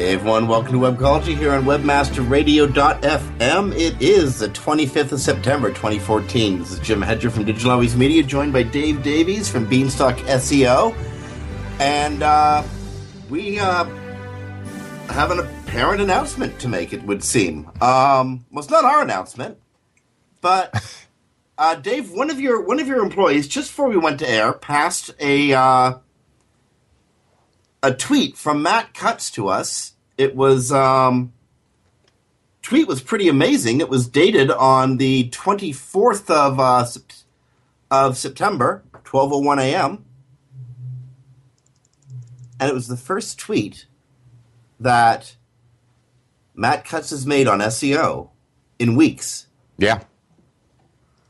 Hey everyone, welcome to Webcology here on WebmasterRadio.fm. It is the 25th of September 2014. This is Jim Hedger from Digital Always Media, joined by Dave Davies from Beanstalk SEO. And uh, we uh, have an apparent announcement to make, it would seem. Um, well, it's not our announcement, but uh, Dave, one of your one of your employees, just before we went to air, passed a uh, a tweet from Matt Cutts to us. It was um, tweet was pretty amazing. It was dated on the 24th of uh, of September, 12:01 a.m. And it was the first tweet that Matt Cutts has made on SEO in weeks. Yeah.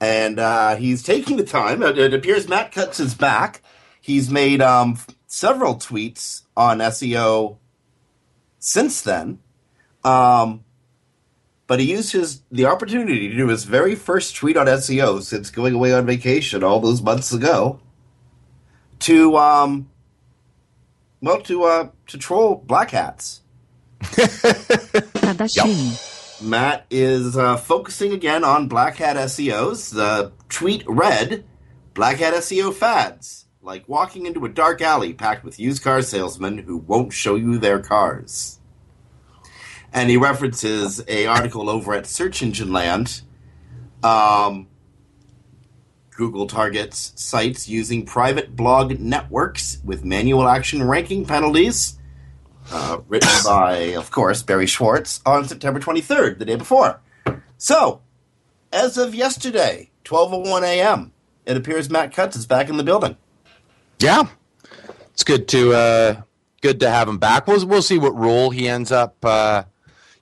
And uh, he's taking the time. It, it appears Matt Cutts is back. He's made um, several tweets on SEO since then. Um, but he used his the opportunity to do his very first tweet on SEO since going away on vacation all those months ago to um well to uh to troll black hats. Matt is uh, focusing again on black hat SEOs. The tweet read Black Hat SEO fads like walking into a dark alley packed with used car salesmen who won't show you their cars. And he references a article over at Search Engine Land. Um, Google targets sites using private blog networks with manual action ranking penalties. Uh, written by, of course, Barry Schwartz on September 23rd, the day before. So, as of yesterday, 12:01 a.m., it appears Matt Cutts is back in the building. Yeah, it's good to uh, good to have him back. We'll we'll see what role he ends up uh,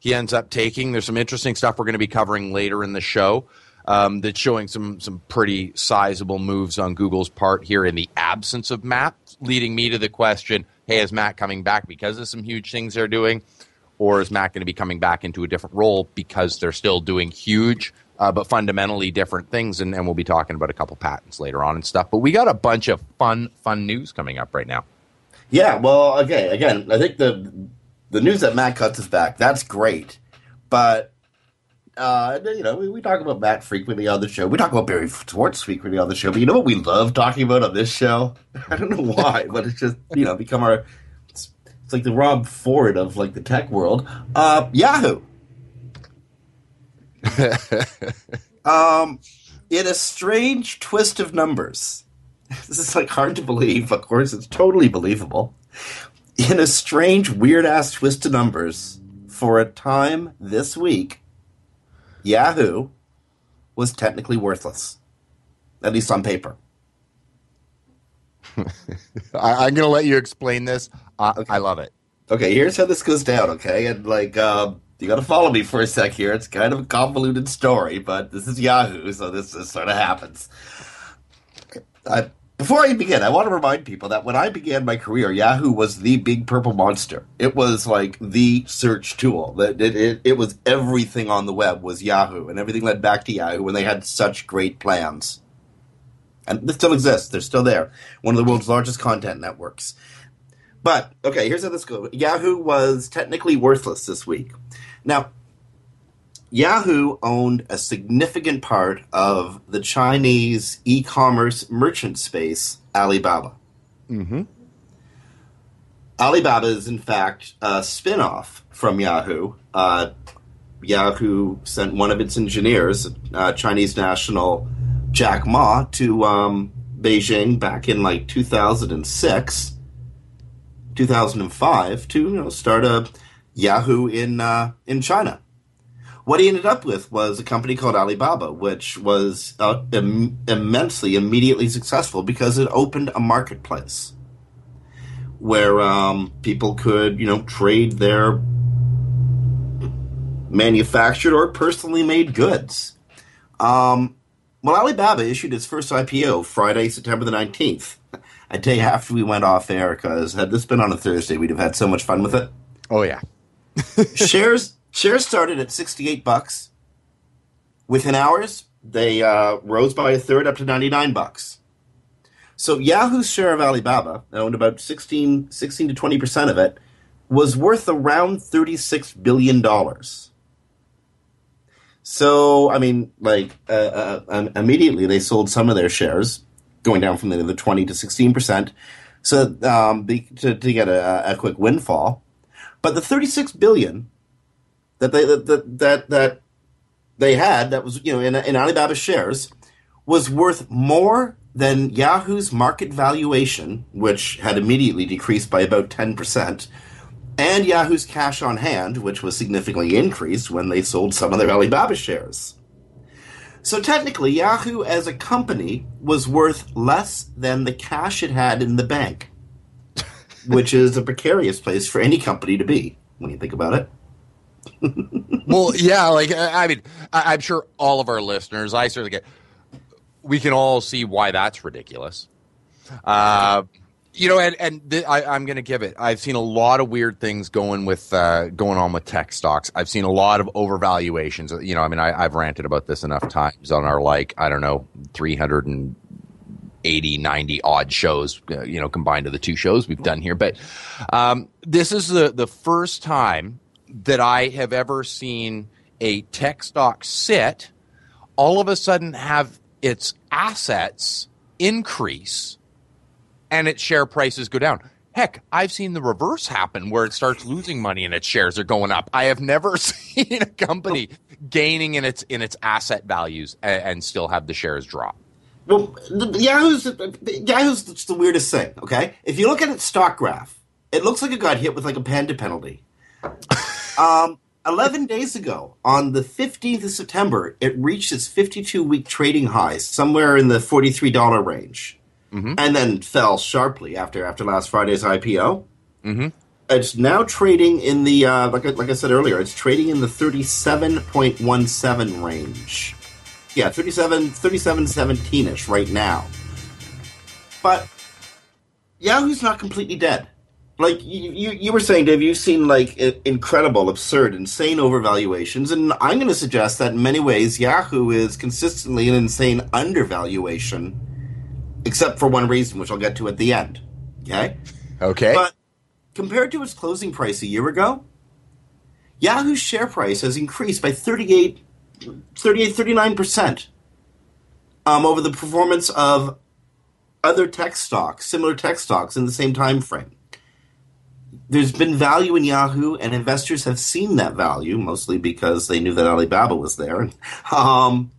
he ends up taking. There's some interesting stuff we're going to be covering later in the show. Um, that's showing some some pretty sizable moves on Google's part here in the absence of Matt, leading me to the question: Hey, is Matt coming back because of some huge things they're doing, or is Matt going to be coming back into a different role because they're still doing huge uh, but fundamentally different things. And, and we'll be talking about a couple patents later on and stuff. But we got a bunch of fun, fun news coming up right now. Yeah, well, okay, again, I think the the news that Matt Cutts is back, that's great. But uh, you know, we, we, talk about Matt frequently on the show. We talk about Barry Schwartz frequently on the show. But you know what we love talking about on this show? I don't know why, but it's just you know become our. It's, it's like the Rob Ford of like the tech world. Uh, Yahoo. um, in a strange twist of numbers, this is like hard to believe. Of course, it's totally believable. In a strange, weird ass twist of numbers, for a time this week, Yahoo was technically worthless, at least on paper. I, am going to let you explain this. Uh, okay. I love it. Okay, here's how this goes down. Okay, and like, um, you got to follow me for a sec here. It's kind of a convoluted story, but this is Yahoo, so this, this sort of happens. I, before I begin, I want to remind people that when I began my career, Yahoo was the big purple monster. It was like the search tool. That It, it, it was everything on the web was Yahoo, and everything led back to Yahoo when they had such great plans. And they still exists. They're still there. One of the world's largest content networks. But okay, here's how this goes. Yahoo was technically worthless this week. Now, Yahoo owned a significant part of the Chinese e-commerce merchant space, Alibaba. Mm-hmm. Alibaba is, in fact, a spin-off from Yahoo. Uh, Yahoo sent one of its engineers, uh, Chinese national Jack Ma, to um, Beijing back in like 2006, 2005 to you know start a Yahoo in uh, in China. What he ended up with was a company called Alibaba, which was uh, Im- immensely, immediately successful because it opened a marketplace where um, people could, you know, trade their manufactured or personally made goods. Um, well, Alibaba issued its first IPO Friday, September the 19th. I tell you, after we went off air, because had this been on a Thursday, we'd have had so much fun with it. Oh yeah. shares shares started at 68 bucks. Within hours, they uh, rose by a third up to 99 bucks. So Yahoo's share of Alibaba, owned about 16, 16 to 20 percent of it, was worth around 36 billion dollars. So I mean, like uh, uh, um, immediately they sold some of their shares, going down from the, the 20 to 16 percent, so um, to, to get a, a quick windfall. But the 36 billion that they that that that they had that was you know in, in Alibaba shares was worth more than Yahoo's market valuation, which had immediately decreased by about 10%, and Yahoo's cash on hand, which was significantly increased when they sold some of their Alibaba shares. So technically, Yahoo as a company was worth less than the cash it had in the bank, which is a precarious place for any company to be when you think about it well, yeah, like I mean, I, am sure all of our listeners, I certainly get, we can all see why that's ridiculous. Uh, you know, and and th- I, am going to give it. I've seen a lot of weird things going with uh, going on with tech stocks. I've seen a lot of overvaluations. You know, I mean, I, I've ranted about this enough times on our like I don't know 380, 90 odd shows. Uh, you know, combined to the two shows we've done here. But um, this is the the first time that I have ever seen a tech stock sit all of a sudden have its assets increase and its share prices go down. Heck, I've seen the reverse happen where it starts losing money and its shares are going up. I have never seen a company gaining in its in its asset values and, and still have the shares drop. Well, Yahoo's Yahoo's the weirdest thing. Okay, if you look at its stock graph, it looks like it got hit with like a panda penalty. Um, 11 days ago, on the 15th of September, it reached its 52 week trading high, somewhere in the $43 range, mm-hmm. and then fell sharply after, after last Friday's IPO. Mm-hmm. It's now trading in the, uh, like, I, like I said earlier, it's trading in the 37.17 range. Yeah, 37, 37, ish right now. But Yahoo's not completely dead like you, you, you were saying, Dave, you've seen like incredible, absurd, insane overvaluations, and I'm going to suggest that in many ways, Yahoo is consistently an insane undervaluation, except for one reason, which I'll get to at the end. Okay. Okay. But compared to its closing price a year ago, Yahoo's share price has increased by 38, 38 39% um, over the performance of other tech stocks, similar tech stocks in the same time frame there's been value in Yahoo, and investors have seen that value mostly because they knew that Alibaba was there. Um,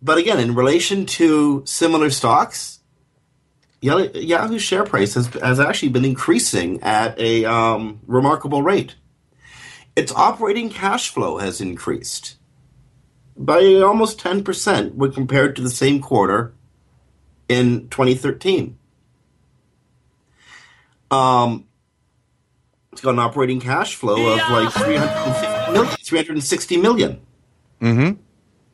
but again, in relation to similar stocks, Yahoo's share price has, has actually been increasing at a um, remarkable rate. Its operating cash flow has increased by almost 10% when compared to the same quarter in 2013. Um, it's got an operating cash flow of like 350 million, 360 million. Mm-hmm.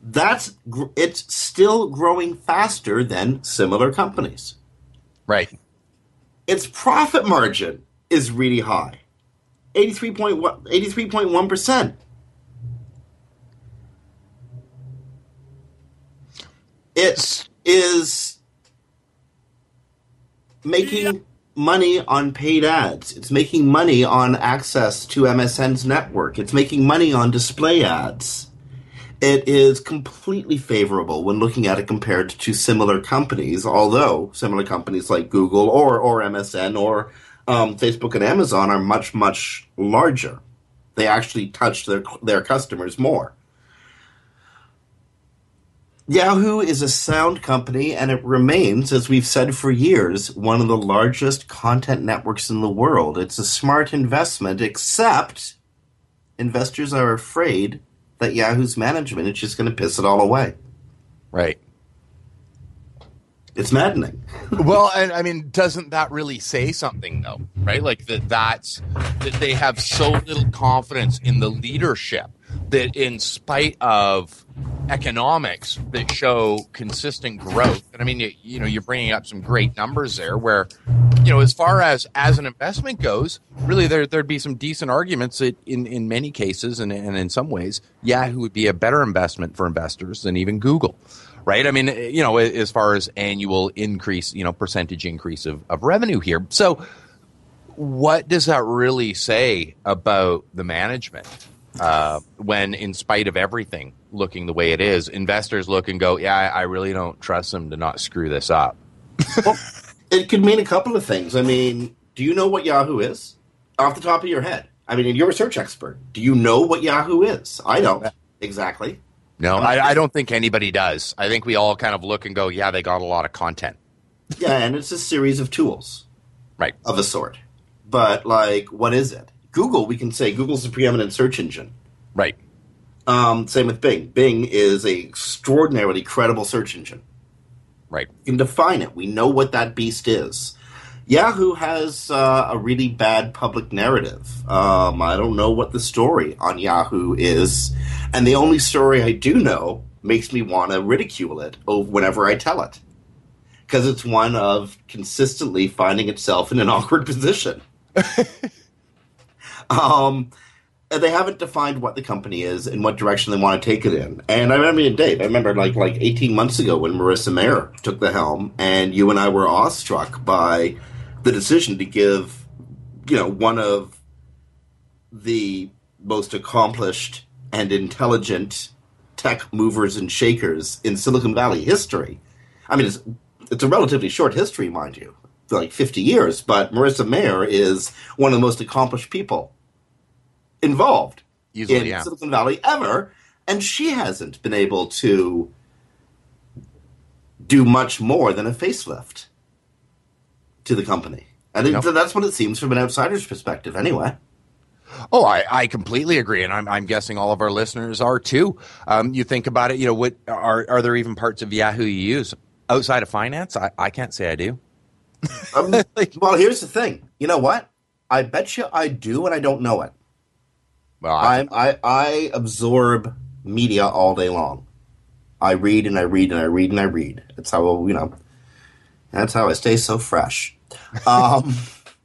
That's it's still growing faster than similar companies. Right. Its profit margin is really high. 83.1 percent It is making money on paid ads. It's making money on access to MSN's network. It's making money on display ads. It is completely favorable when looking at it compared to similar companies, although similar companies like Google or, or MSN or um, Facebook and Amazon are much, much larger. They actually touch their, their customers more. Yahoo is a sound company and it remains, as we've said for years, one of the largest content networks in the world. It's a smart investment, except investors are afraid that Yahoo's management is just going to piss it all away. Right. It's maddening. well, and I mean, doesn't that really say something though, right? Like that that's that they have so little confidence in the leadership that in spite of economics that show consistent growth, and I mean, you, you know, you're bringing up some great numbers there where, you know, as far as as an investment goes, really there there'd be some decent arguments that in in many cases and, and in some ways, Yahoo would be a better investment for investors than even Google right? I mean, you know, as far as annual increase, you know, percentage increase of, of revenue here. So, what does that really say about the management uh, when, in spite of everything looking the way it is, investors look and go, yeah, I, I really don't trust them to not screw this up? well, it could mean a couple of things. I mean, do you know what Yahoo is off the top of your head? I mean, you're a search expert. Do you know what Yahoo is? I don't exactly. No, I, I, don't think anybody does. I think we all kind of look and go, yeah, they got a lot of content. yeah, and it's a series of tools, right, of a sort. But like, what is it? Google, we can say Google's the preeminent search engine, right? Um, same with Bing. Bing is a extraordinarily credible search engine, right? You can define it. We know what that beast is. Yahoo has uh, a really bad public narrative. Um, I don't know what the story on Yahoo is, and the only story I do know makes me want to ridicule it whenever I tell it, because it's one of consistently finding itself in an awkward position. um, they haven't defined what the company is and what direction they want to take it in. And I remember, Dave, I remember like like 18 months ago when Marissa Mayer took the helm, and you and I were awestruck by the decision to give, you know, one of the most accomplished and intelligent tech movers and shakers in Silicon Valley history. I mean, it's, it's a relatively short history, mind you, like 50 years, but Marissa Mayer is one of the most accomplished people involved Easily, in yeah. Silicon Valley ever, and she hasn't been able to do much more than a facelift to the company. And it, that's what it seems from an outsider's perspective, anyway. Oh, I, I completely agree, and I'm, I'm guessing all of our listeners are too. Um, you think about it, you know, what are are there even parts of Yahoo you use outside of finance? I, I can't say I do. um, well, here's the thing. You know what? I bet you I do, and I don't know it. Well, I, I I absorb media all day long. I read and I read and I read and I read. That's how you know. That's how I stay so fresh. Um,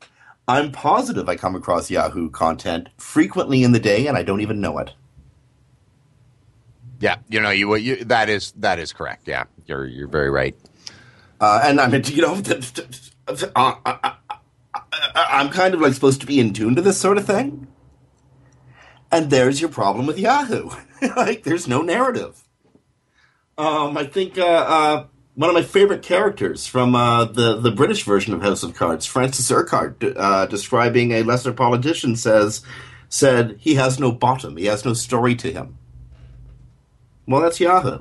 I'm positive I come across Yahoo content frequently in the day, and I don't even know it. Yeah, you know, you, you that is that is correct. Yeah, you're you're very right. Uh, and I mean, you know, uh, I, I'm kind of like supposed to be in tune to this sort of thing, and there's your problem with Yahoo. like, there's no narrative. Um, I think uh, uh, one of my favorite characters from uh, the the British version of House of Cards, Francis Urquhart, uh, describing a lesser politician, says said he has no bottom, he has no story to him. Well, that's Yahoo.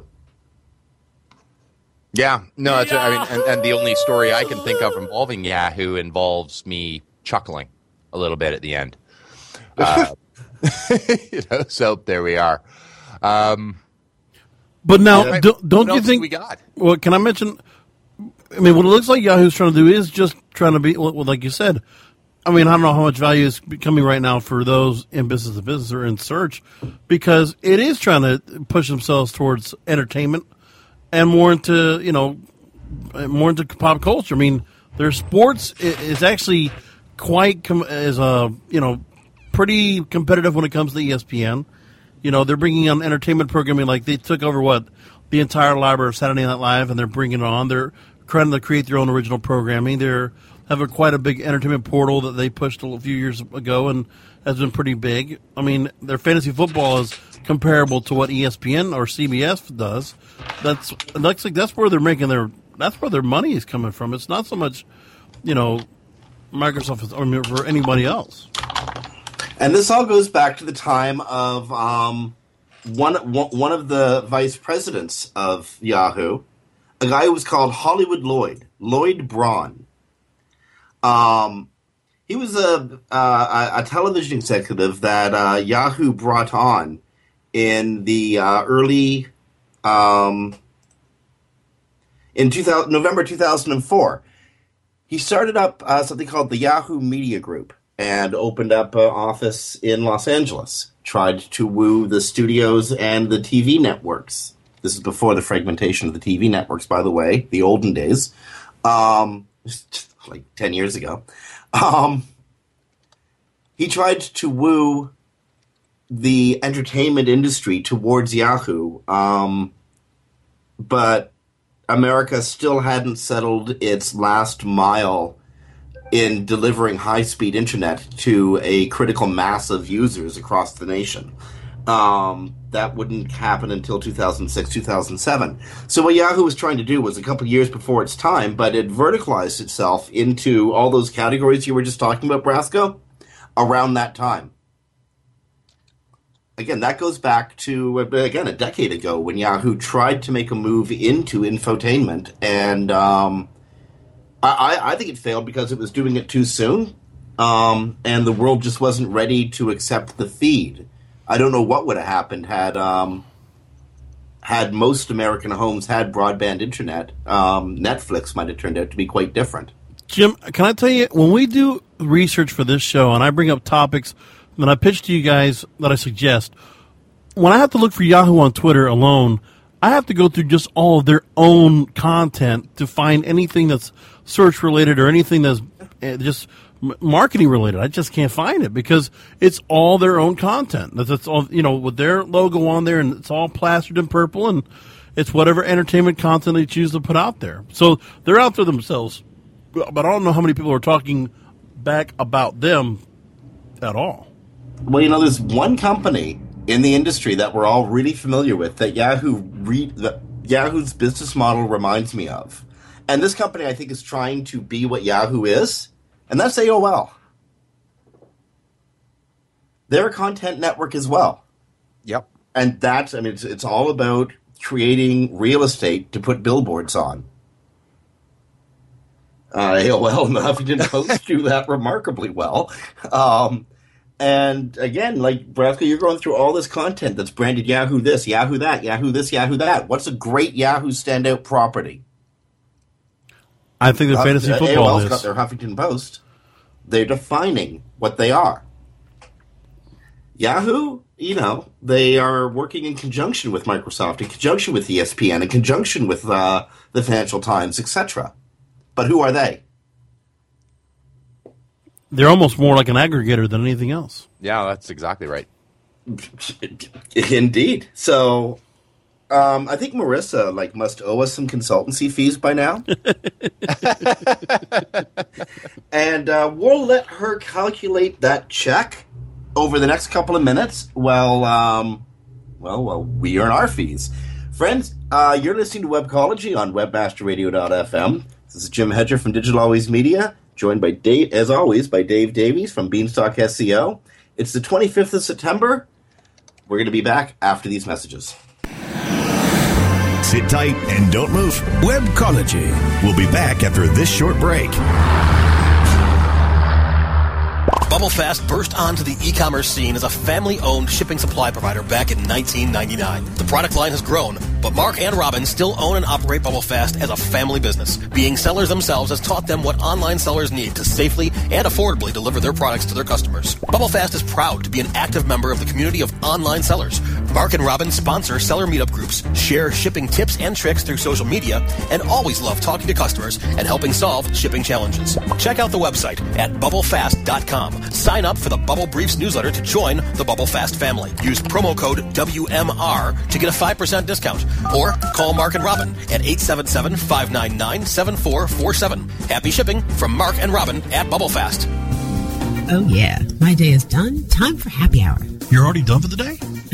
Yeah, no, it's, I mean, and, and, the only story I can think of involving Yahoo involves me chuckling a little bit at the end. Uh, you know, so there we are. Um, but now, yeah, don't, don't you think we got? Well, can I mention? I mean, what it looks like Yahoo's trying to do is just trying to be, well, like you said. I mean, I don't know how much value is coming right now for those in business to business or in search, because it is trying to push themselves towards entertainment and more into you know more into pop culture. I mean, their sports is actually quite com- is a you know pretty competitive when it comes to ESPN. You know, they're bringing on entertainment programming like they took over what the entire library of Saturday Night Live, and they're bringing it on. They're trying to create their own original programming. They're have a quite a big entertainment portal that they pushed a few years ago and has been pretty big. I mean, their fantasy football is comparable to what ESPN or CBS does. That's that's like that's where they're making their that's where their money is coming from. It's not so much, you know, Microsoft or for anybody else. And this all goes back to the time of um, one one of the vice presidents of Yahoo, a guy who was called Hollywood Lloyd, Lloyd Braun. Um, he was a, uh, a television executive that uh, Yahoo brought on in the uh, early um, in 2000, November 2004. He started up uh, something called the Yahoo Media Group and opened up an office in Los Angeles. Tried to woo the studios and the TV networks. This is before the fragmentation of the TV networks, by the way, the olden days, um, like 10 years ago. Um, he tried to woo the entertainment industry towards Yahoo, um, but America still hadn't settled its last mile in delivering high speed internet to a critical mass of users across the nation. Um, that wouldn't happen until 2006, 2007. So what Yahoo was trying to do was a couple years before its time, but it verticalized itself into all those categories you were just talking about, Brasco, around that time. Again, that goes back to again a decade ago when Yahoo tried to make a move into infotainment, and um, I, I think it failed because it was doing it too soon, um, and the world just wasn't ready to accept the feed. I don't know what would have happened had um, had most American homes had broadband internet. Um, Netflix might have turned out to be quite different. Jim, can I tell you when we do research for this show and I bring up topics that I pitch to you guys that I suggest, when I have to look for Yahoo on Twitter alone, I have to go through just all of their own content to find anything that's search related or anything that's eh, just marketing related. I just can't find it because it's all their own content. That's, all you know with their logo on there, and it's all plastered in purple, and it's whatever entertainment content they choose to put out there. So they're out there themselves, but I don't know how many people are talking back about them at all. Well, you know, there's one company in the industry that we're all really familiar with that Yahoo re- that Yahoo's business model reminds me of. And this company I think is trying to be what Yahoo is, and that's AOL. They're a content network as well. Yep. And that's I mean it's, it's all about creating real estate to put billboards on. Uh, AOL and the Huffington Post do that remarkably well. Um, and again, like Brasco, you're going through all this content that's branded Yahoo this, Yahoo that, Yahoo this, Yahoo that. What's a great Yahoo standout property? I think the fantasy uh, football AOL's is. got their Huffington Post. They're defining what they are. Yahoo, you know, they are working in conjunction with Microsoft, in conjunction with ESPN, in conjunction with uh, the Financial Times, etc. But who are they? They're almost more like an aggregator than anything else. Yeah, that's exactly right. Indeed. So, um, I think Marissa like must owe us some consultancy fees by now, and uh, we'll let her calculate that check over the next couple of minutes. Well, um, well, well, we earn our fees, friends. Uh, you're listening to Webcology on WebmasterRadio.fm. This is Jim Hedger from Digital Always Media, joined by Dave, as always, by Dave Davies from Beanstalk SEO. It's the 25th of September. We're going to be back after these messages. Sit tight and don't move. Webcology. We'll be back after this short break. BubbleFast burst onto the e-commerce scene as a family-owned shipping supply provider back in 1999. The product line has grown, but Mark and Robin still own and operate BubbleFast as a family business. Being sellers themselves has taught them what online sellers need to safely and affordably deliver their products to their customers. BubbleFast is proud to be an active member of the community of online sellers. Mark and Robin sponsor seller meetup groups, share shipping tips and tricks through social media, and always love talking to customers and helping solve shipping challenges. Check out the website at bubblefast.com. Sign up for the Bubble Briefs newsletter to join the Bubble Fast family. Use promo code WMR to get a 5% discount. Or call Mark and Robin at 877 599 7447. Happy shipping from Mark and Robin at Bubble Fast. Oh, yeah. My day is done. Time for happy hour. You're already done for the day?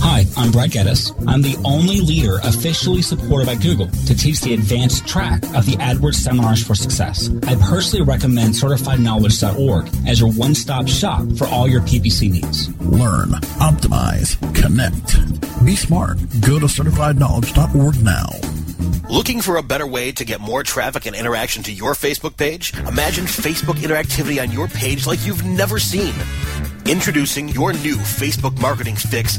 Hi, I'm Brad Geddes. I'm the only leader officially supported by Google to teach the advanced track of the AdWords Seminars for Success. I personally recommend CertifiedKnowledge.org as your one-stop shop for all your PPC needs. Learn, optimize, connect. Be smart. Go to CertifiedKnowledge.org now. Looking for a better way to get more traffic and interaction to your Facebook page? Imagine Facebook interactivity on your page like you've never seen. Introducing your new Facebook marketing fix,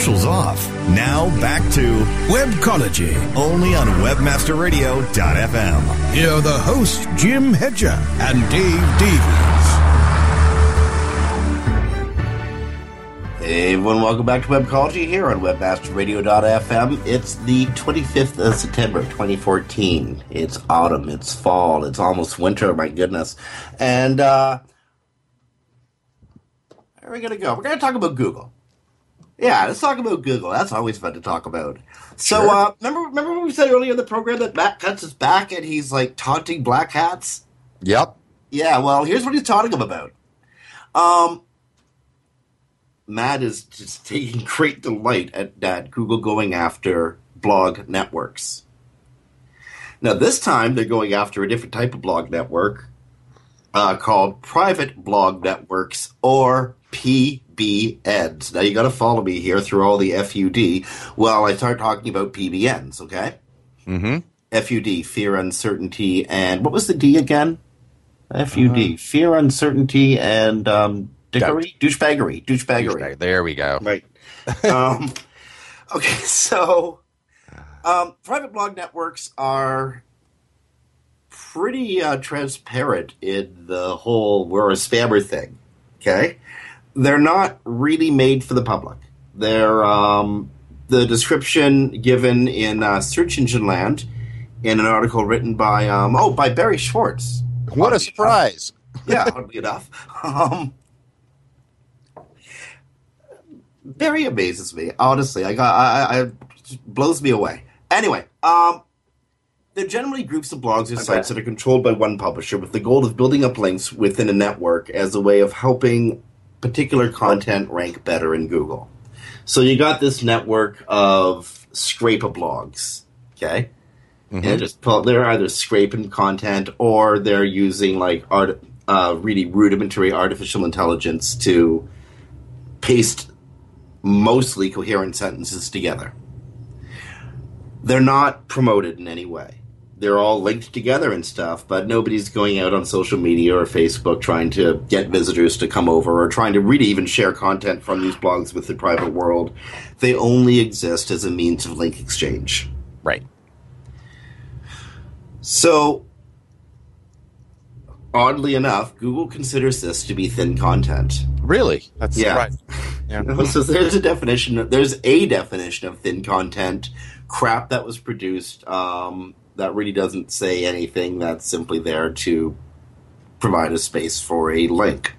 Commercials off. Now back to Webcology. only on WebmasterRadio.fm. Here are the hosts, Jim Hedger and Dave Davies. Hey everyone, welcome back to Webcology here on WebmasterRadio.fm. It's the 25th of September, 2014. It's autumn, it's fall, it's almost winter, my goodness. And, uh, where are we going to go? We're going to talk about Google. Yeah, let's talk about Google. That's always fun to talk about. So, uh, remember, remember what we said earlier in the program that Matt Cutts his back and he's like taunting black hats? Yep. Yeah, well, here's what he's taunting them about. Um, Matt is just taking great delight at, at Google going after blog networks. Now, this time they're going after a different type of blog network uh, called private blog networks or PBNs. Now, you got to follow me here through all the FUD while I start talking about PBNs, okay? Mm-hmm. FUD, fear, uncertainty, and what was the D again? FUD, fear, uncertainty, and um, dickery, douchebaggery, douchebaggery. There we go. Right. um, okay, so um, private blog networks are pretty uh, transparent in the whole we're a spammer thing. Okay, they're not really made for the public. They're um, the description given in uh, Search Engine Land in an article written by um, oh by Barry Schwartz. What a surprise. yeah, oddly enough. Um, Barry amazes me, honestly. I got, I, I, blows me away. Anyway, um, they're generally groups of blogs or sites that are controlled by one publisher with the goal of building up links within a network as a way of helping particular content rank better in Google. So you got this network of scraper blogs, okay? And they're just pull, they're either scraping content or they're using like art, uh, really rudimentary artificial intelligence to paste mostly coherent sentences together. They're not promoted in any way. They're all linked together and stuff, but nobody's going out on social media or Facebook trying to get visitors to come over or trying to really even share content from these blogs with the private world. They only exist as a means of link exchange. Right. So, oddly enough, Google considers this to be thin content. Really? That's Yeah. surprising. Yeah. so there's a definition. There's a definition of thin content. Crap that was produced um, that really doesn't say anything. That's simply there to provide a space for a link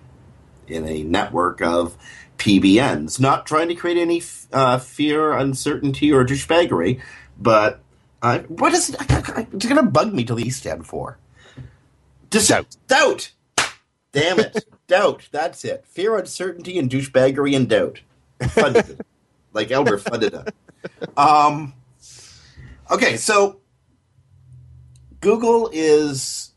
in a network of PBNs. Not trying to create any uh, fear, uncertainty, or douchebaggery, but uh, what is it? It's going to bug me till the E stand for. Dis- Doubt. Doubt. Damn it. doubt. That's it. Fear, uncertainty, and douchebaggery and doubt. Like Elmer funded. Um, okay, so Google is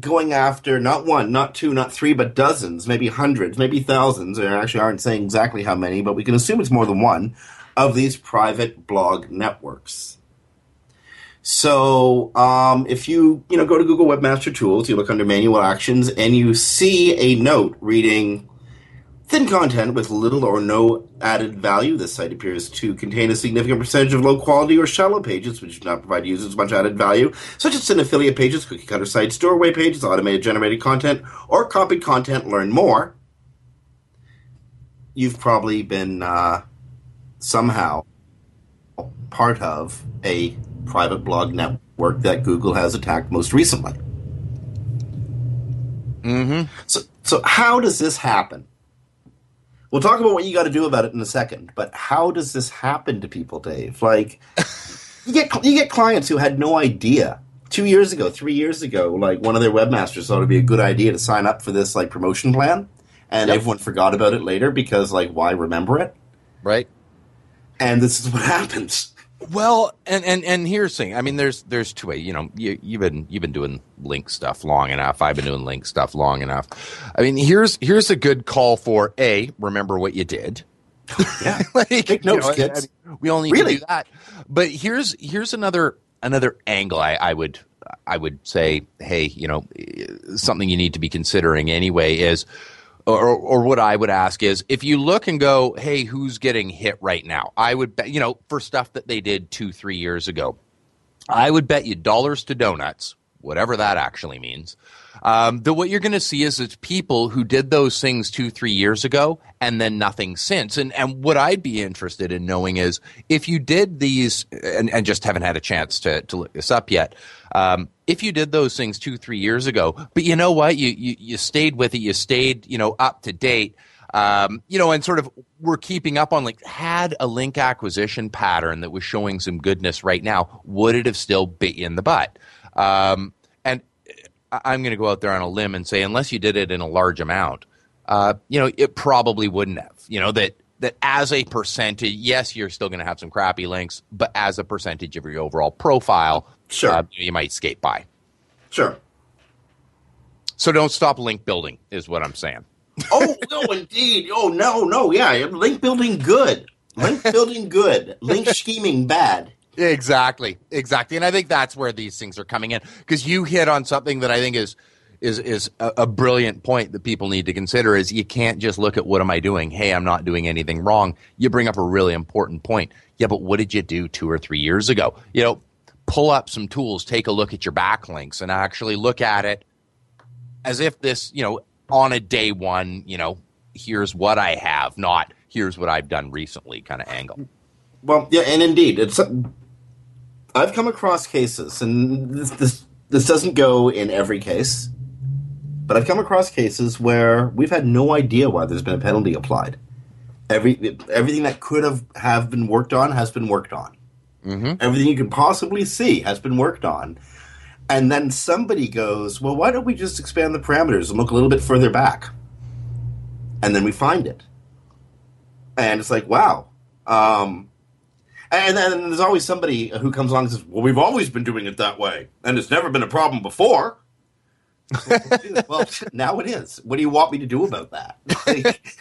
going after not one, not two, not three, but dozens, maybe hundreds, maybe thousands. They actually aren't saying exactly how many, but we can assume it's more than one of these private blog networks. So, um, if you you know go to Google Webmaster Tools, you look under Manual Actions, and you see a note reading thin content with little or no added value. This site appears to contain a significant percentage of low quality or shallow pages, which do not provide users much added value, such as an affiliate pages, cookie cutter sites, doorway pages, automated generated content, or copied content. Learn more. You've probably been uh, somehow part of a private blog network that Google has attacked most recently. Mm-hmm. So, so how does this happen? We'll talk about what you got to do about it in a second, but how does this happen to people, Dave? Like, you get you get clients who had no idea two years ago, three years ago. Like one of their webmasters thought it'd be a good idea to sign up for this like promotion plan, and Yep. everyone forgot about it later because like why remember it? Right. And this is what happens. Well, and, and and here's the thing. I mean, there's there's two ways. You know, you, you've been you've been doing link stuff long enough. I've been doing link stuff long enough. I mean, here's here's a good call for a remember what you did. Yeah, like, Take you notes, know, kids. I mean, we need Really? to do that. But here's here's another another angle. I, I would I would say, hey, you know, something you need to be considering anyway is, or or what I would ask is, if you look and go, hey, who's getting hit right now? I would bet, you know, for stuff that they did two three years ago, I would bet you dollars to donuts, whatever that actually means. Um, that what you're going to see is it's people who did those things two, three years ago and then nothing since. And and what I'd be interested in knowing is if you did these and, and just haven't had a chance to, to look this up yet. Um, if you did those things two, three years ago, but you know what, you, you you stayed with it, you stayed, you know, up to date um, you know, and sort of we're keeping up on like had a link acquisition pattern that was showing some goodness right now, would it have still bit you in the butt? Um, and I'm going to go out there on a limb and say, unless you did it in a large amount, uh, you know, it probably wouldn't have. You know that that as a percentage, yes, you're still going to have some crappy links, but as a percentage of your overall profile, Sure. uh, you might skate by. Sure. So don't stop link building, is what I'm saying. oh no, indeed. Oh no, no, yeah. Link building good. Link building good. Link scheming bad. Exactly, exactly, and I think that's where these things are coming in because you hit on something that I think is is is a, a brilliant point that people need to consider. Is you can't just look at what am I doing? Hey, I'm not doing anything wrong. You bring up a really important point. Yeah, but what did you do two or three years ago? You know, pull up some tools, take a look at your backlinks, and actually look at it as if this, you know, on a day one, you know, here's what I have, not here's what I've done recently kind of angle. Well, yeah, and indeed, it's. I've come across cases, and this, this this doesn't go in every case, but I've come across cases where we've had no idea why there's been a penalty applied. Every everything that could have have been worked on has been worked on. Mm-hmm. Everything you can possibly see has been worked on. And then somebody goes, well, why don't we just expand the parameters and look a little bit further back? And then we find it. And it's like, wow. Um, and then there's always somebody who comes along and says, well, we've always been doing it that way. And it's never been a problem before. Well, now it is. What do you want me to do about that? Like,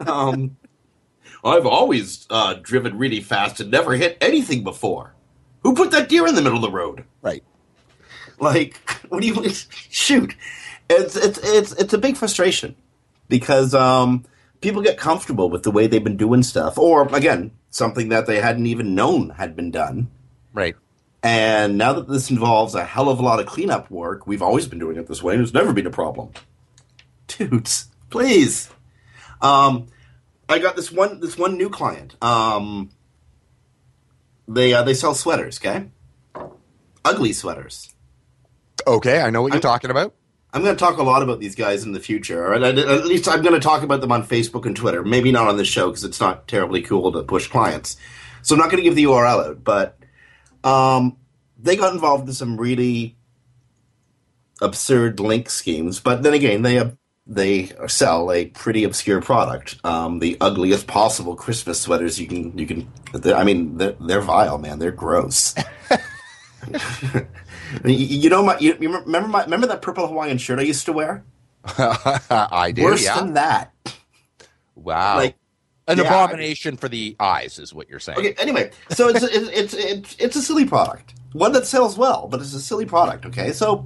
um, I've always uh, driven really fast and never hit anything before. Who put that deer in the middle of the road? Right. Like, what do you shoot? It's it's it's it's a big frustration because um, people get comfortable with the way they've been doing stuff, or again, something that they hadn't even known had been done. Right. And now that this involves a hell of a lot of cleanup work, we've always been doing it this way, and it's never been a problem. Dudes, please. Um, I got this one this one new client. Um, they uh, they sell sweaters, okay? Ugly sweaters. Okay, I know what you're I'm- talking about. I'm going to talk a lot about these guys in the future. Or at at least I'm going to talk about them on Facebook and Twitter. Maybe not on this show because it's not terribly cool to push clients. So I'm not going to give the URL out. But um, they got involved in some really absurd link schemes. But then again, they they sell a pretty obscure product. Um, the ugliest possible Christmas sweaters you can you can. I mean, they're, they're vile, man. They're gross. you, you know my you, you remember my remember that purple Hawaiian shirt I used to wear? I do. Worse yeah. than that. wow. Like An yeah, abomination for the eyes is what you're saying. Okay. Anyway, so it's it's, it's it's it's a silly product, one that sells well, but it's a silly product. Okay, so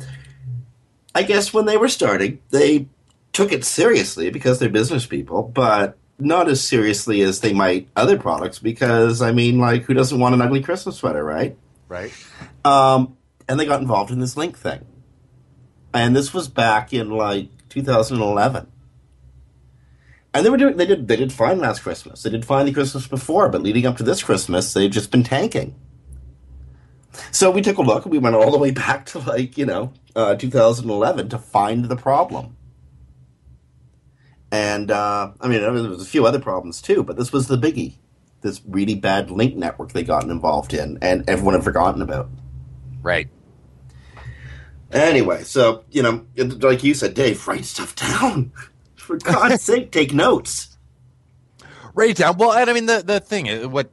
I guess when they were starting, they took it seriously because they're business people, but not as seriously as they might other products. Because I mean, like, who doesn't want an ugly Christmas sweater, right? Right. Um, and they got involved in this link thing. And this was back in like 2011. And they were doing they did they did fine last Christmas. They did fine the Christmas before, but leading up to this Christmas, they've just been tanking. So we took a look. We went all the way back to like you know uh, 2011 to find the problem. And uh, I mean, there was a few other problems too, but this was the biggie. This really bad link network they gotten involved in, and everyone had forgotten about. Right. Anyway, so you know, like you said, Dave, write stuff down. For God's sake, take notes. Write it down. Well, and I mean the the thing is what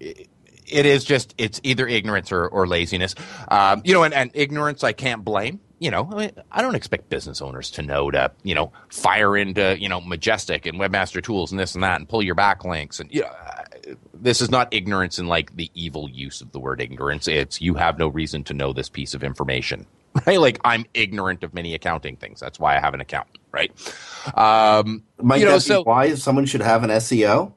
it is just it's either ignorance or, or laziness. Um, you know, and, and ignorance I can't blame. You know, I, mean, I don't expect business owners to know to you know fire into you know Majestic and Webmaster Tools and this and that and pull your backlinks and you know, uh, this is not ignorance in like the evil use of the word ignorance. It's you have no reason to know this piece of information. Right, like I'm ignorant of many accounting things. That's why I have an accountant. Right, um, Might you know, so why someone should have an SEO?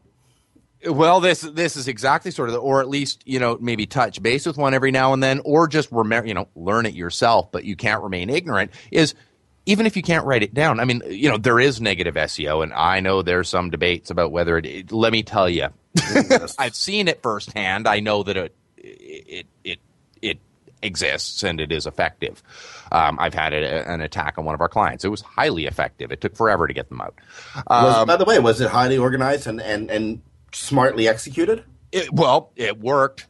well, this this is exactly sort of, the, or at least you know maybe touch base with one every now and then, or just remember you know learn it yourself. But you can't remain ignorant. Is even if you can't write it down. I mean, you know, there is negative SEO, and I know there's some debates about whether it. it let me tell you, I've seen it firsthand. I know that it it it it exists and it is effective. Um, I've had a, an attack on one of our clients. It was highly effective. It took forever to get them out. Was, Um, by the way, was it highly organized and, and, and smartly executed? it, well, it worked.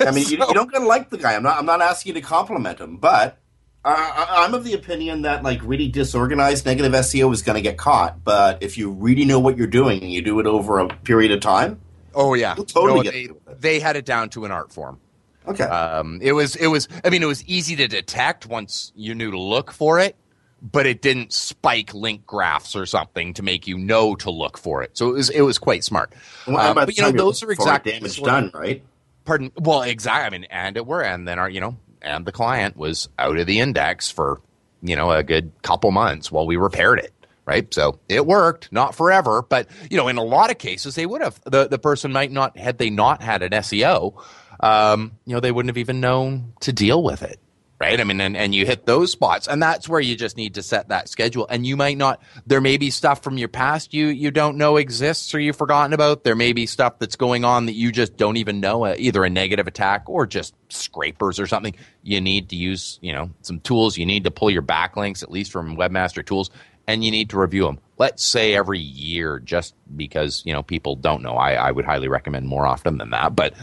I mean, you, you don't gotta like the guy. I'm not. I'm not asking you to compliment him, but I, I, I'm of the opinion that like really disorganized negative SEO is going to get caught. But if you really know what you're doing and you do it over a period of time, Oh yeah, totally No, they, they had it down to an art form. Okay. Um, it was it was. I mean, it was easy to detect once you knew to look for it, but it didn't spike link graphs or something to make you know to look for it. So it was it was quite smart. Well, by but you know, those are looking for it, exactly damage done, right? Pardon. Well, exactly. I mean, and it were, and then our you know, and the client was out of the index for you know a good couple months while we repaired it. Right, so it worked, not forever, but you know, in a lot of cases, they would have the the person might not had they not had an SEO, um, you know, they wouldn't have even known to deal with it. Right. I mean, and, and you hit those spots, and that's where you just need to set that schedule. And you might not. There may be stuff from your past you you don't know exists or you've forgotten about. There may be stuff that's going on that you just don't even know, uh, either a negative attack or just scrapers or something. You need to use you know some tools. You need to pull your backlinks at least from Webmaster Tools, and you need to review them. Let's say every year, just because you know people don't know. I, I would highly recommend more often than that, but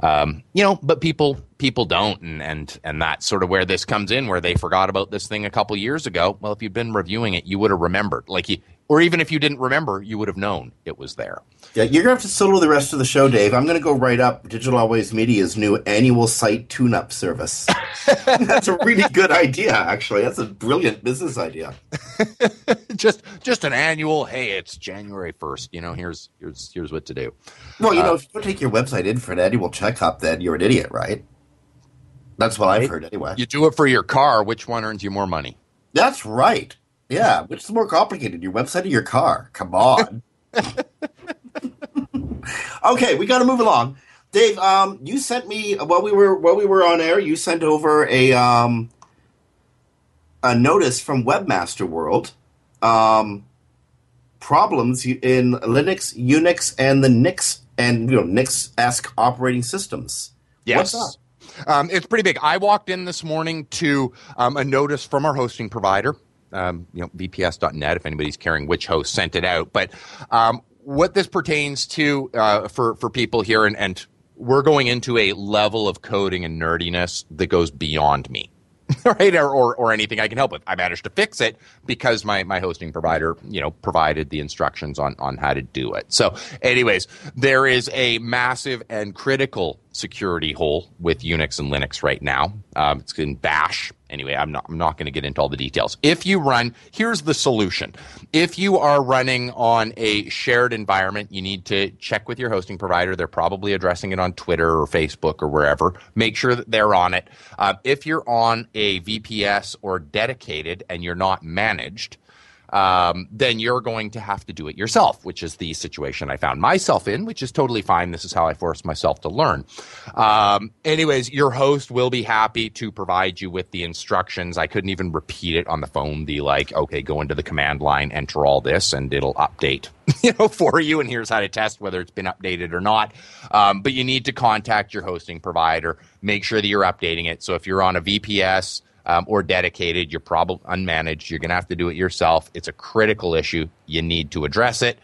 um, you know, but people people don't, and and and that's sort of where this comes in, where they forgot about this thing a couple years ago. Well, if you've been reviewing it, you would have remembered, like you, or even if you didn't remember, you would have known it was there. Yeah, you're gonna have to solo the rest of the show, Dave. I'm gonna go write up Digital Always Media's new annual site tune-up service. That's a really good idea, actually. That's a brilliant business idea. just just an annual. Hey, it's January first. You know, here's here's here's what to do. Well, you know, Uh, if you don't take your website in for an annual checkup, then you're an idiot, right? That's what I've heard anyway. You do it for your car. Which one earns you more money? That's right. Yeah, which is more complicated, your website or your car? Come on. okay, we got to move along. Dave, um, you sent me while we were while we were on air. You sent over a um, a notice from Webmaster World. Um, problems in Linux, Unix, and the Nix and you know Nix esque operating systems. Yes. What's up? Um, it's pretty big. I walked in this morning to um, a notice from our hosting provider, um, you know, VPS.net, if anybody's caring which host sent it out. But um, what this pertains to uh, for, for people here, and, and we're going into a level of coding and nerdiness that goes beyond me. right or, or or anything I can help with. I managed to fix it because my my hosting provider, you know, provided the instructions on on how to do it. So, anyways, there is a massive and critical security hole with Unix and Linux right now. Um, it's in Bash. Anyway, I'm not I'm not going to get into all the details. If you run, here's the solution. If you are running on a shared environment, you need to check with your hosting provider. They're probably addressing it on Twitter or Facebook or wherever. Make sure that they're on it. Uh, if you're on a VPS or dedicated and you're not managed, um, then you're going to have to do it yourself, which is the situation I found myself in, which is totally fine. This is how I forced myself to learn. Um, anyways, your host will be happy to provide you with the instructions. I couldn't even repeat it on the phone. The like, okay, go into the command line, enter all this, and it'll update, you know, for you. And here's how to test whether it's been updated or not. Um, but you need to contact your hosting provider. Make sure that you're updating it. So if you're on a VPS um, or dedicated, you're probably unmanaged. You're going to have to do it yourself. It's a critical issue. You need to address it.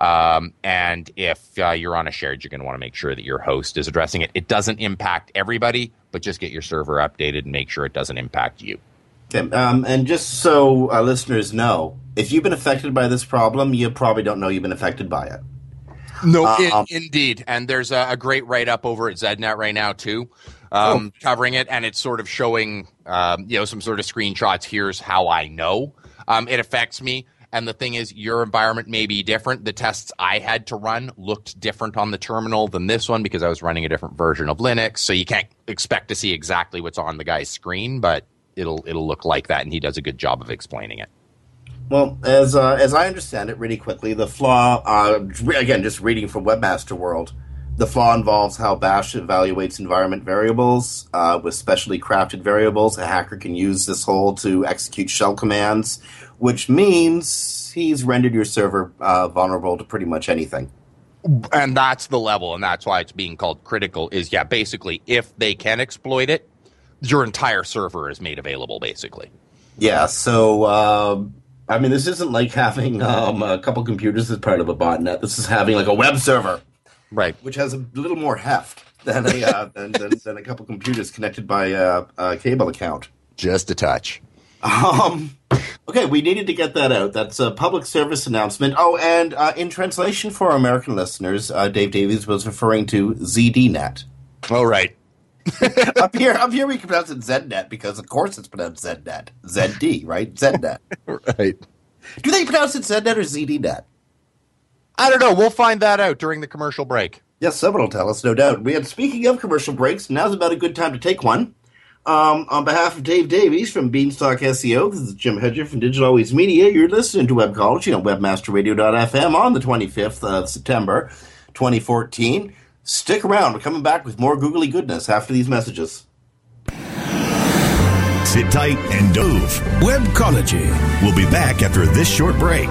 Um, and if uh, you're on a shared, you're going to want to make sure that your host is addressing it. It doesn't impact everybody, but just get your server updated and make sure it doesn't impact you. Okay, um, and just so our listeners know, if you've been affected by this problem, you probably don't know you've been affected by it. No, um, in, indeed. And there's a, a great write up over at ZedNet right now, too, um, oh. covering it. And it's sort of showing, um, you know, some sort of screenshots. Here's how I know um, it affects me. And the thing is, your environment may be different. The tests I had to run looked different on the terminal than this one because I was running a different version of Linux. So you can't expect to see exactly what's on the guy's screen, but it'll it'll look like that. And he does a good job of explaining it. Well, as uh, as I understand it, really quickly, the flaw uh, again, just reading from Webmaster World, the flaw involves how Bash evaluates environment variables uh, with specially crafted variables. A hacker can use this hole to execute shell commands, which means he's rendered your server uh, vulnerable to pretty much anything. And that's the level, and that's why it's being called critical. Is yeah, basically, if they can exploit it, your entire server is made available. Basically, yeah. So um, I mean, this isn't like having um, a couple computers as part of a botnet. This is having like a web server, right? Which has a little more heft than a uh, than, than, than, a couple computers connected by a, a, cable account. Just a touch. Um. Okay, we needed to get that out. That's a public service announcement. Oh, and uh, in translation for our American listeners, uh, Dave Davies was referring to ZDNet. Oh, right. up here, up here, we can pronounce it ZNet because, of course, it's pronounced ZNet. ZD, right? ZNet. right. Do they pronounce it ZNet or ZDNet? I don't know. We'll find that out during the commercial break. Yes, someone will tell us, no doubt. We had speaking of commercial breaks, now's about a good time to take one. Um, on behalf of Dave Davies from Beanstalk SEO, this is Jim Hedger from Digital Always Media. You're listening to Webcology on WebmasterRadio.fm on the 25th of September, 2014. Stick around. We're coming back with more googly goodness after these messages. Sit tight and dove. Webcology. We'll be back after this short break.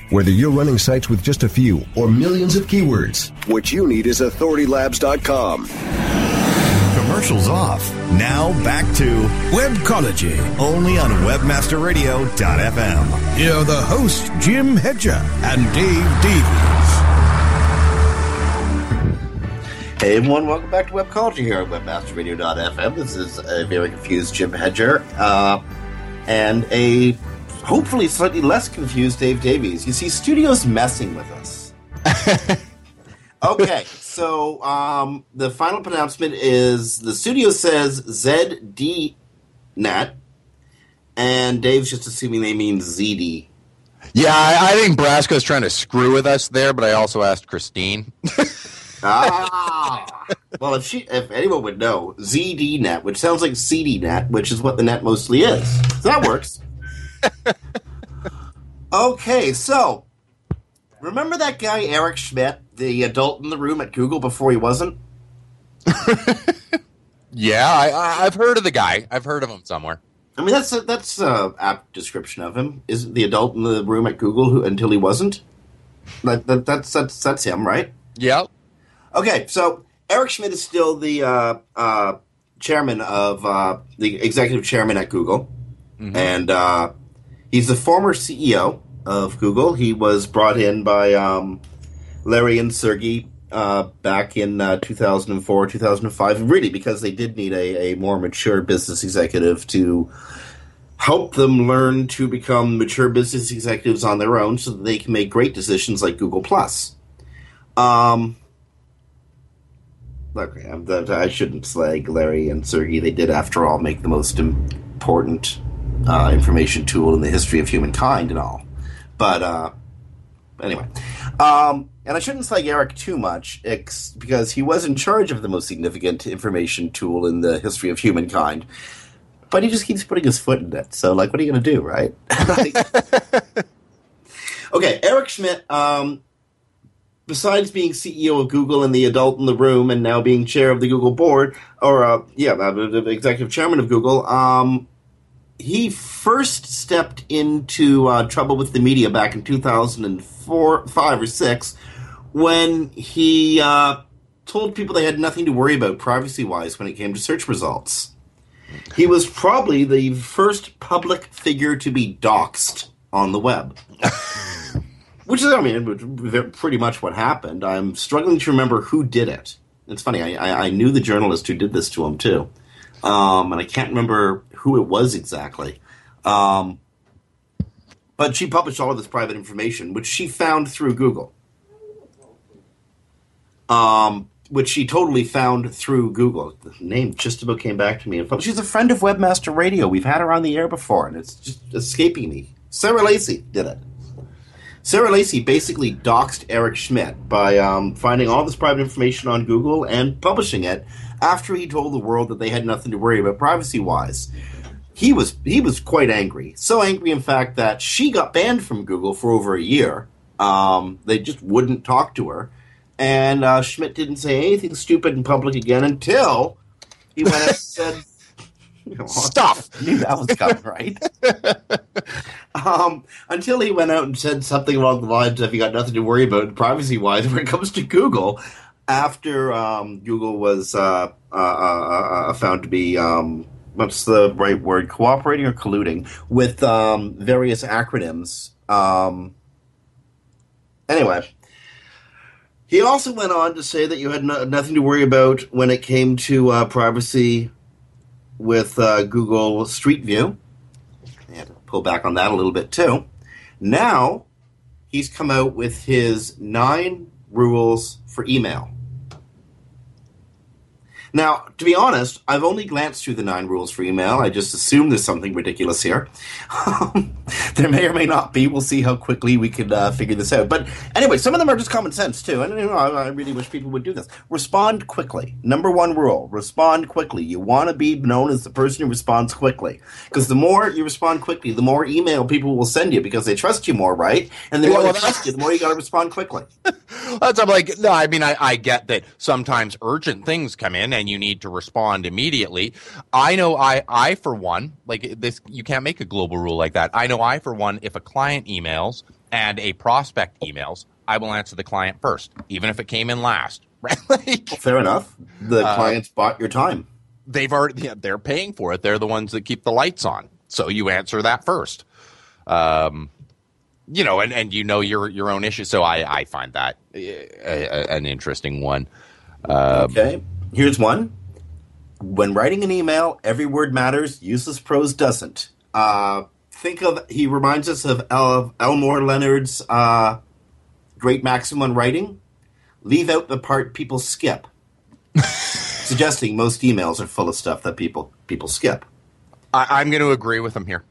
Whether you're running sites with just a few or millions of keywords, what you need is authoritylabs.com. Commercials off. Now back to Webcology, only on WebmasterRadio.fm. Here are the hosts, Jim Hedger and Dave Davies. Hey everyone, welcome back to Webcology here at WebmasterRadio.fm. This is a very confused Jim Hedger uh, and a hopefully slightly less confused Dave Davies. You see, studio's messing with us. okay, so um, the final pronouncement is the studio says ZDNet, and Dave's just assuming they mean ZD. Yeah, I, I think Brasco's trying to screw with us there, but I also asked Christine. ah, well, if she, if anyone would know, ZDNet, which sounds like CDNet, which is what the net mostly is. So that works. Okay, so remember that guy Eric Schmidt, the adult in the room at Google before he wasn't? yeah, I, I've heard of the guy. I've heard of him somewhere. I mean, that's a, that's a apt description of him. Is the adult in the room at Google who until he wasn't? That, that, that's that's that's him, right? Yep. Okay, so Eric Schmidt is still the uh, uh, chairman of uh, the executive chairman at Google, Mhm. and uh, he's the former CEO of Google. He was brought in by um, Larry and Sergey uh, back in uh, 2004, 2005, really because they did need a, a more mature business executive to help them learn to become mature business executives on their own so that they can make great decisions like Google Plus. Um, I'm- I shouldn't slag Larry and Sergey. They did, after all, make the most important uh, information tool in the history of humankind and all. But uh, anyway, um, and I shouldn't slag Eric too much ex- because he was in charge of the most significant information tool in the history of humankind. But he just keeps putting his foot in it. So, like, what are you going to do, right? okay, Eric Schmidt. Um, besides being CEO of Google and the adult in the room, and now being chair of the Google board, or uh, yeah, uh, executive chairman of Google, um, he first stepped into uh, trouble with the media back in 2004, five or six, when he uh, told people they had nothing to worry about privacy-wise when it came to search results. He was probably the first public figure to be doxxed on the web. Which is, I mean, pretty much what happened. I'm struggling to remember who did it. It's funny, I, I, I knew the journalist who did this to him, too. Um, and I can't remember who it was exactly. Um, but she published all of this private information, which she found through Google. Um, which she totally found through Google. The name just about came back to me. She's a friend of Webmaster Radio. We've had her on the air before, and it's just escaping me. Sarah Lacy did it. Sarah Lacy basically doxed Eric Schmidt by um, finding all this private information on Google and publishing it after he told the world that they had nothing to worry about privacy wise. He was he was quite angry. So angry, in fact, that she got banned from Google for over a year. Um, they just wouldn't talk to her, and uh, Schmidt didn't say anything stupid in public again until he went and said, "Stuff." I knew that was coming, right? um, until he went out and said something along the lines of, "You got nothing to worry about privacy wise when it comes to Google." After um, Google was uh, uh, uh, uh, found to be um, what's the right word, cooperating or colluding with um, various acronyms. Um, anyway, he also went on to say that you had no, nothing to worry about when it came to uh, privacy with uh, Google Street View. I had to pull back on that a little bit too. Now he's come out with his nine rules for email. Now, to be honest, I've only glanced through the nine rules for email. I just assume there's something ridiculous here. there may or may not be. We'll see how quickly we can uh, figure this out. But anyway, some of them are just common sense too. And you know, I, I really wish people would do this. Respond quickly. Number one rule: respond quickly. You want to be known as the person who responds quickly, because the more you respond quickly, the more email people will send you because they trust you more, right? And the more well, they trust you, the more you got to respond quickly. That's I'm like, no, I mean, I, I get that sometimes urgent things come in and you need to respond immediately. I know I, I for one, like this, you can't make a global rule like that. I know I for one, if a client emails and a prospect emails, I will answer the client first, even if it came in last. Right? Like, Fair enough. The Uh, clients bought your time. they've already, yeah, they're paying for it. They're the ones that keep the lights on. So you answer that first. Um, you know, and, and you know your your own issue. So I, I find that uh, a, an interesting one. Um, Okay. Here's one. When writing an email, every word matters. Useless prose doesn't. Uh, think of he reminds us of, of Elmore Leonard's uh, great maxim on writing: leave out the part people skip. Suggesting most emails are full of stuff that people people skip. I, I'm going to agree with him here.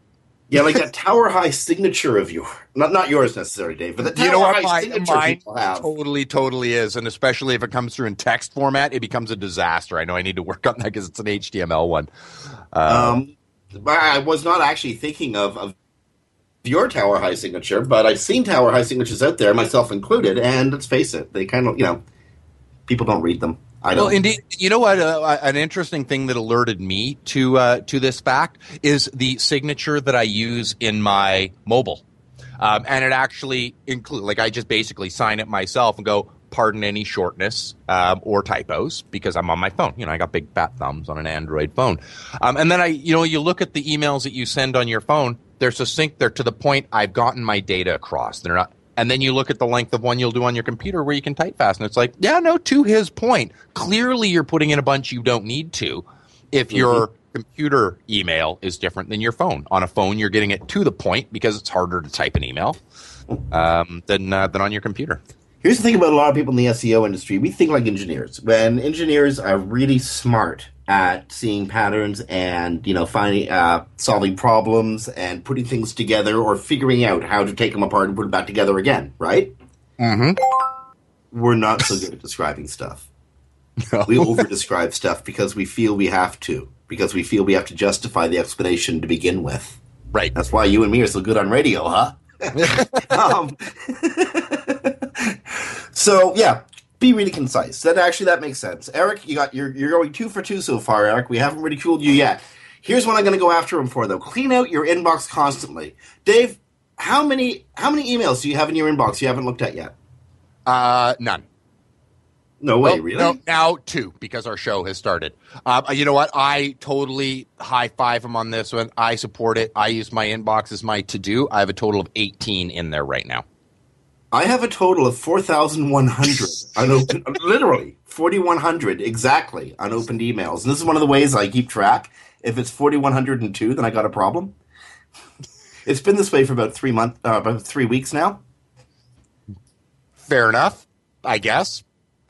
Yeah, like that tower high signature of yours. Not not yours necessarily, Dave, but the tower you know high my, signature mine people have. totally totally is and especially if it comes through in text format it becomes a disaster i know i need to work on that because it's an html one uh, Um, but I was not actually thinking of, of your tower high signature, but I've seen tower high signatures out there, myself included, and let's face it, they kind of, you know, people don't read them. I don't. well indeed you know what uh, an interesting thing that alerted me to uh, to this fact is the signature that i use in my mobile. Um, and it actually include like i just basically sign it myself and go pardon any shortness um, or typos because i'm on my phone. You know i got big fat thumbs on an android phone. Um, and then i you know you look at the emails that you send on your phone they're succinct they're to the point i've gotten my data across. They're not and then you look at the length of one you'll do on your computer where you can type fast and it's like yeah no to his point clearly you're putting in a bunch you don't need to if your computer email is different than your phone on a phone you're getting it to the point because it's harder to type an email um, than uh, than on your computer Here's the thing about a lot of people in the SEO industry. We think like engineers. When engineers are really smart at seeing patterns and, you know, finding, uh, solving problems and putting things together or figuring out how to take them apart and put them back together again, right? Mm-hmm. We're not so good at describing stuff. We over describe stuff because we feel we have to, because we feel we have to justify the explanation to begin with. Right. That's why you and me are so good on radio, huh? um, so yeah, be really concise. That actually that makes sense. Eric, you got you're you're going two for two so far, Eric. We haven't ridiculed you yet. Here's what I'm going to go after him for though. Clean out your inbox constantly, Dave. How many how many emails do you have in your inbox you haven't looked at yet? Uh, none. No way, Well, really? No, now two because our show has started. Um, you know what? I totally high five him on this one. I support it. I use my inbox as my to do. I have a total of 18 in there right now. I have a total of 4,100 unopened, literally 4,100 exactly unopened emails. And this is one of the ways I keep track. If it's 4,102, then I got a problem. It's been this way for about three months, uh, about three weeks now. Fair enough, I guess.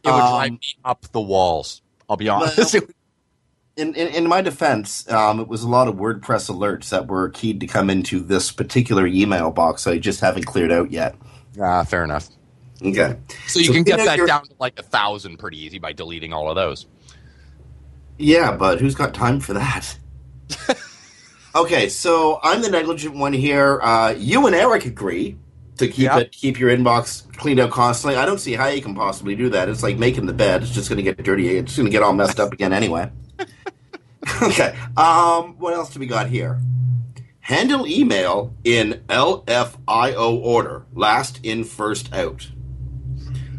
It would drive Um, me up the walls. I'll be honest. Well, in, in, in my defense, um, it was a lot of WordPress alerts that were keyed to come into this particular email box. I just haven't cleared out yet. Ah, fair enough. Okay. So you So can get that your- down to like a thousand pretty easy by deleting all of those. Yeah, but who's got time for that? okay, so I'm the negligent one here. Uh, you and Eric agree to keep Yeah. it, keep your inbox cleaned out constantly. I don't see how you can possibly do that. It's like making the bed. It's just going to get dirty. It's going to get all messed up again anyway. okay. Um, what else do we got here? Handle email in LFIO order, last in, first out.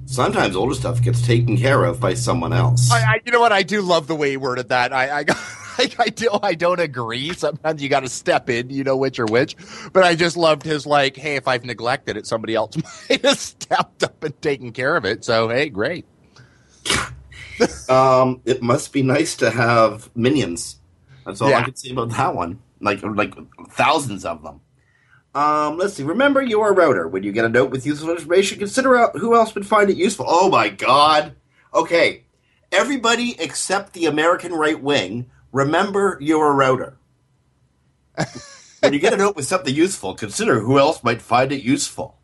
Sometimes older stuff gets taken care of by someone else. I, I, you know what? I do love the way he worded that. I, I, I, I do. I don't agree. Sometimes you got to step in. You know which or which. But I just loved his like, hey, if I've neglected it, somebody else might have stepped up and taken care of it. So hey, great. um, it must be nice to have minions. That's all I Yeah. can say about that one. Like like thousands of them. Um, let's see. Remember you are a router. When you get a note with useful information, consider who else would find it useful. Oh my god. Okay. Everybody except the American right wing, remember you're a router. when you get a note with something useful, consider who else might find it useful.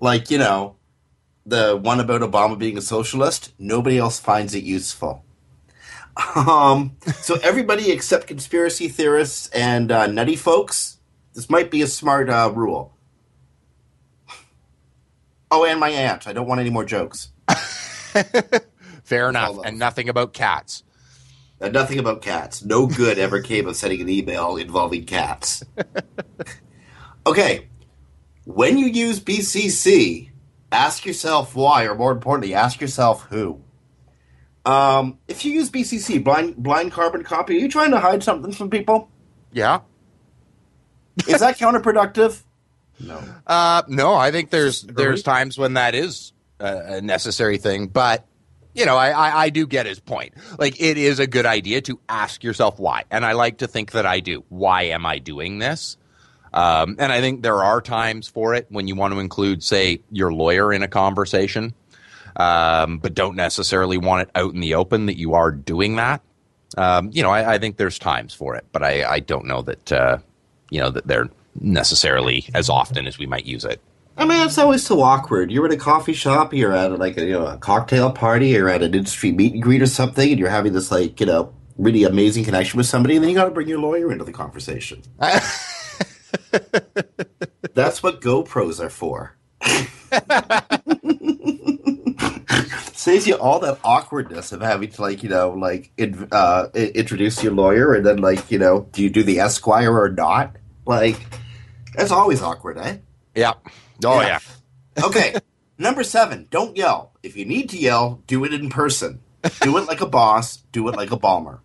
Like, you know, the one about Obama being a socialist, nobody else finds it useful. Um, so everybody except conspiracy theorists and uh, nutty folks, this might be a smart uh, rule. Oh, and my aunt. I don't want any more jokes. Fair enough. And nothing about cats. Uh, nothing about cats. No good ever came of sending an email involving cats. okay. When you use BCC, ask yourself why, or more importantly, ask yourself who. Um, if you use BCC, blind blind carbon copy, are you trying to hide something from people? Yeah. Is that counterproductive? No. Uh, no, I think there's there's times when that is a, a necessary thing, but you know, I, I I do get his point. Like, it is a good idea to ask yourself why, and I like to think that I do. Why am I doing this? Um, and I think there are times for it when you want to include, say, your lawyer in a conversation, um, but don't necessarily want it out in the open that you are doing that. Um, you know, I, I, think there's times for it, but I, I don't know that uh, you know that they're necessarily as often as we might use it. I mean, it's always so awkward. You're at a coffee shop, you're at like a, you know a cocktail party, you're at an industry meet and greet or something, and you're having this like you know really amazing connection with somebody, and then you got to bring your lawyer into the conversation. That's what GoPros are for. Saves you all that awkwardness of having to like you know like in, uh, introduce your lawyer and then like you know do you do the Esquire or not? Like that's always awkward, eh? Yeah. Oh yeah. yeah. okay. Number seven. Don't yell. If you need to yell, do it in person. Do it like a boss. Do it like a bomber.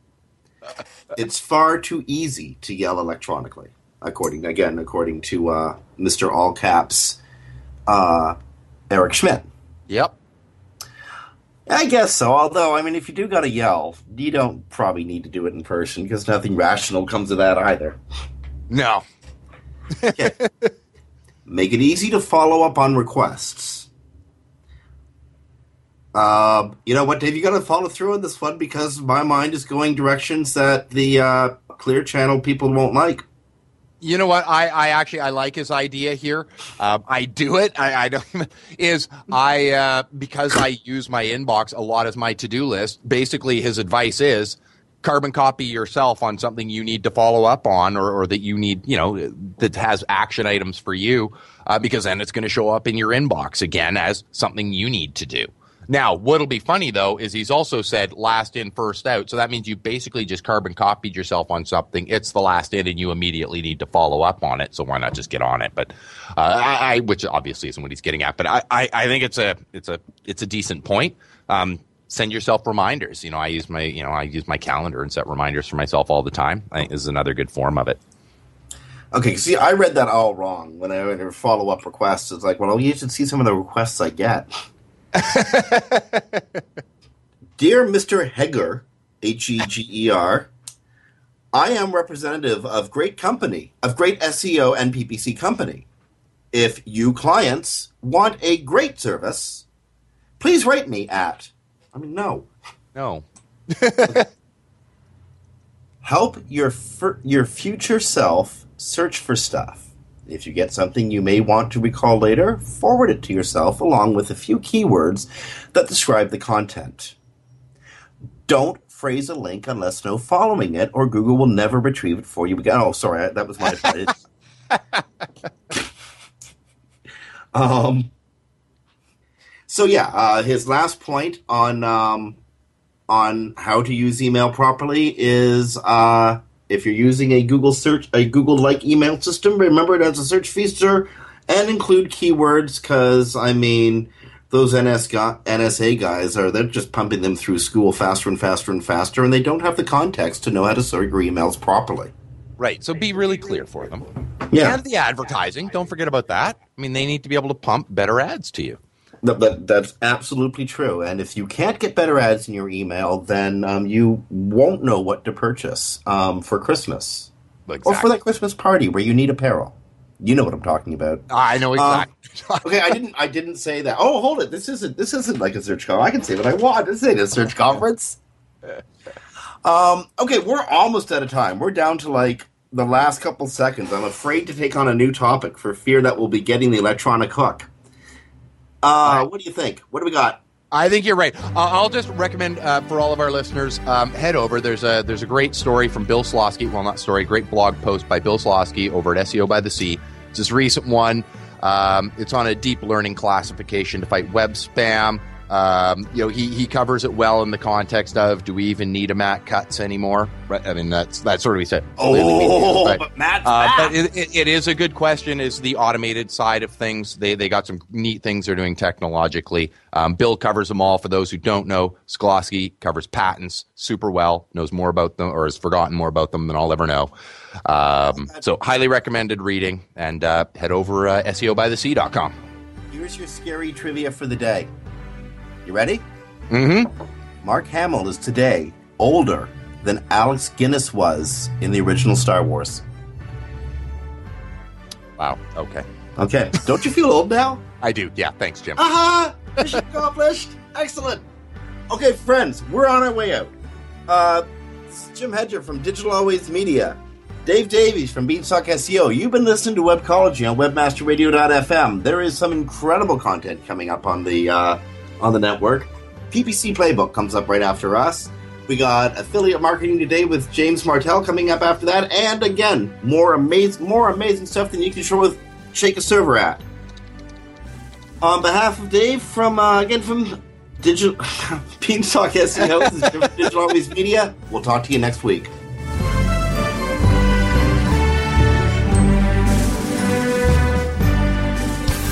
It's far too easy to yell electronically according again according to uh, Mr. All Caps uh, Eric Schmidt. Yep. I guess so. Although, I mean, if you do got to yell, you don't probably need to do it in person because nothing rational comes of that either. No. Make it easy to follow up on requests. Uh, you know what, Dave? You got to follow through on this one because my mind is going directions that the uh, Clear Channel people won't like. You know what? I, I actually I like his idea here. Um, I do it. I, I don't is I uh, because I use my inbox a lot as my to do list. Basically, his advice is carbon copy yourself on something you need to follow up on, or, or that you need you know that has action items for you, uh, because then it's going to show up in your inbox again as something you need to do. Now, what'll be funny though is he's also said last in, first out. So that means you basically just carbon copied yourself on something. It's the last in, and you immediately need to follow up on it. So why not just get on it? But uh, I, I, which obviously isn't what he's getting at. But I, I, I think it's a, it's a, it's a decent point. Um, send yourself reminders. You know, I use my, you know, I use my calendar and set reminders for myself all the time. I think is another good form of it. Okay, see, I read that all wrong when I follow up requests. It's like, well, you should see some of the requests I get. Dear Mr. Heger, H E G E R, I am representative of great company, of great SEO and PPC company. If you clients want a great service, please rate me at. I mean, no. No. Help your your future self search for stuff. If you get something you may want to recall later, forward it to yourself along with a few keywords that describe the content. Don't phrase a link unless no following it, or Google will never retrieve it for you again. Oh, sorry, that was my um. So yeah, uh, his last point on um, on how to use email properly is uh, if you're using a Google search, a Google like email system, remember it as a search feature and include keywords because I mean those NS NSA guys are they're just pumping them through school faster and faster and faster, and they don't have the context to know how to sort your emails properly. Right. So be really clear for them. Yeah. And the advertising. Don't forget about that. I mean, they need to be able to pump better ads to you. But that's absolutely true. And if you can't get better ads in your email, then um, you won't know what to purchase um, for Christmas exactly. or for that Christmas party where you need apparel. You know what I'm talking about. I know exactly. Um, okay, I didn't. I didn't say that. Oh, hold it. This isn't. This isn't like a search conference. I can say what I want. This ain't a search conference. Um. Okay, we're almost out of time. We're down to like the last couple seconds. I'm afraid to take on a new topic for fear that we'll be getting the electronic hook. Uh, what do you think? What do we got? I think you're right. Uh, I'll just recommend uh, for all of our listeners um, head over. There's a there's a great story from Bill Slawski. Well, not story, great blog post by Bill Slawski over at SEO by the Sea. It's this recent one. Um, it's on a deep learning classification to fight web spam. Um, you know, he, he covers it well in the context of do we even need a Matt Cutts anymore? Right? I mean, that's that's sort of he said. Oh, but, but Matt's uh, back. But it, it, it is a good question. Is the automated side of things? They they got some neat things they're doing technologically. Um, Bill covers them all. For those who don't know, Slawski covers patents super well. Knows more about them or has forgotten more about them than I'll ever know. Um, so highly recommended reading. And uh, head over uh, SEObythesea.com. Here's your scary trivia for the day. You ready? Mm-hmm. Mark Hamill is today older than Alec Guinness was in the original Star Wars. Wow. Okay. Okay. Don't you feel old now? I do. Yeah. Thanks, Jim. Aha! Mission accomplished. Excellent. Okay, friends, we're on our way out. Uh, Jim Hedger from Digital Always Media. Dave Davies from Beanstalk SEO. You've been listening to Webcology on WebmasterRadio.fm. There is some incredible content coming up on the uh, on the network. PPC Playbook comes up right after us. We got affiliate marketing today with James Martell coming up after that, and again, more amazing, more amazing stuff than you can show with Shake a Server at. On behalf of Dave, from uh, again from Digital Beanstalk SEO, Digital Always Media. We'll talk to you next week.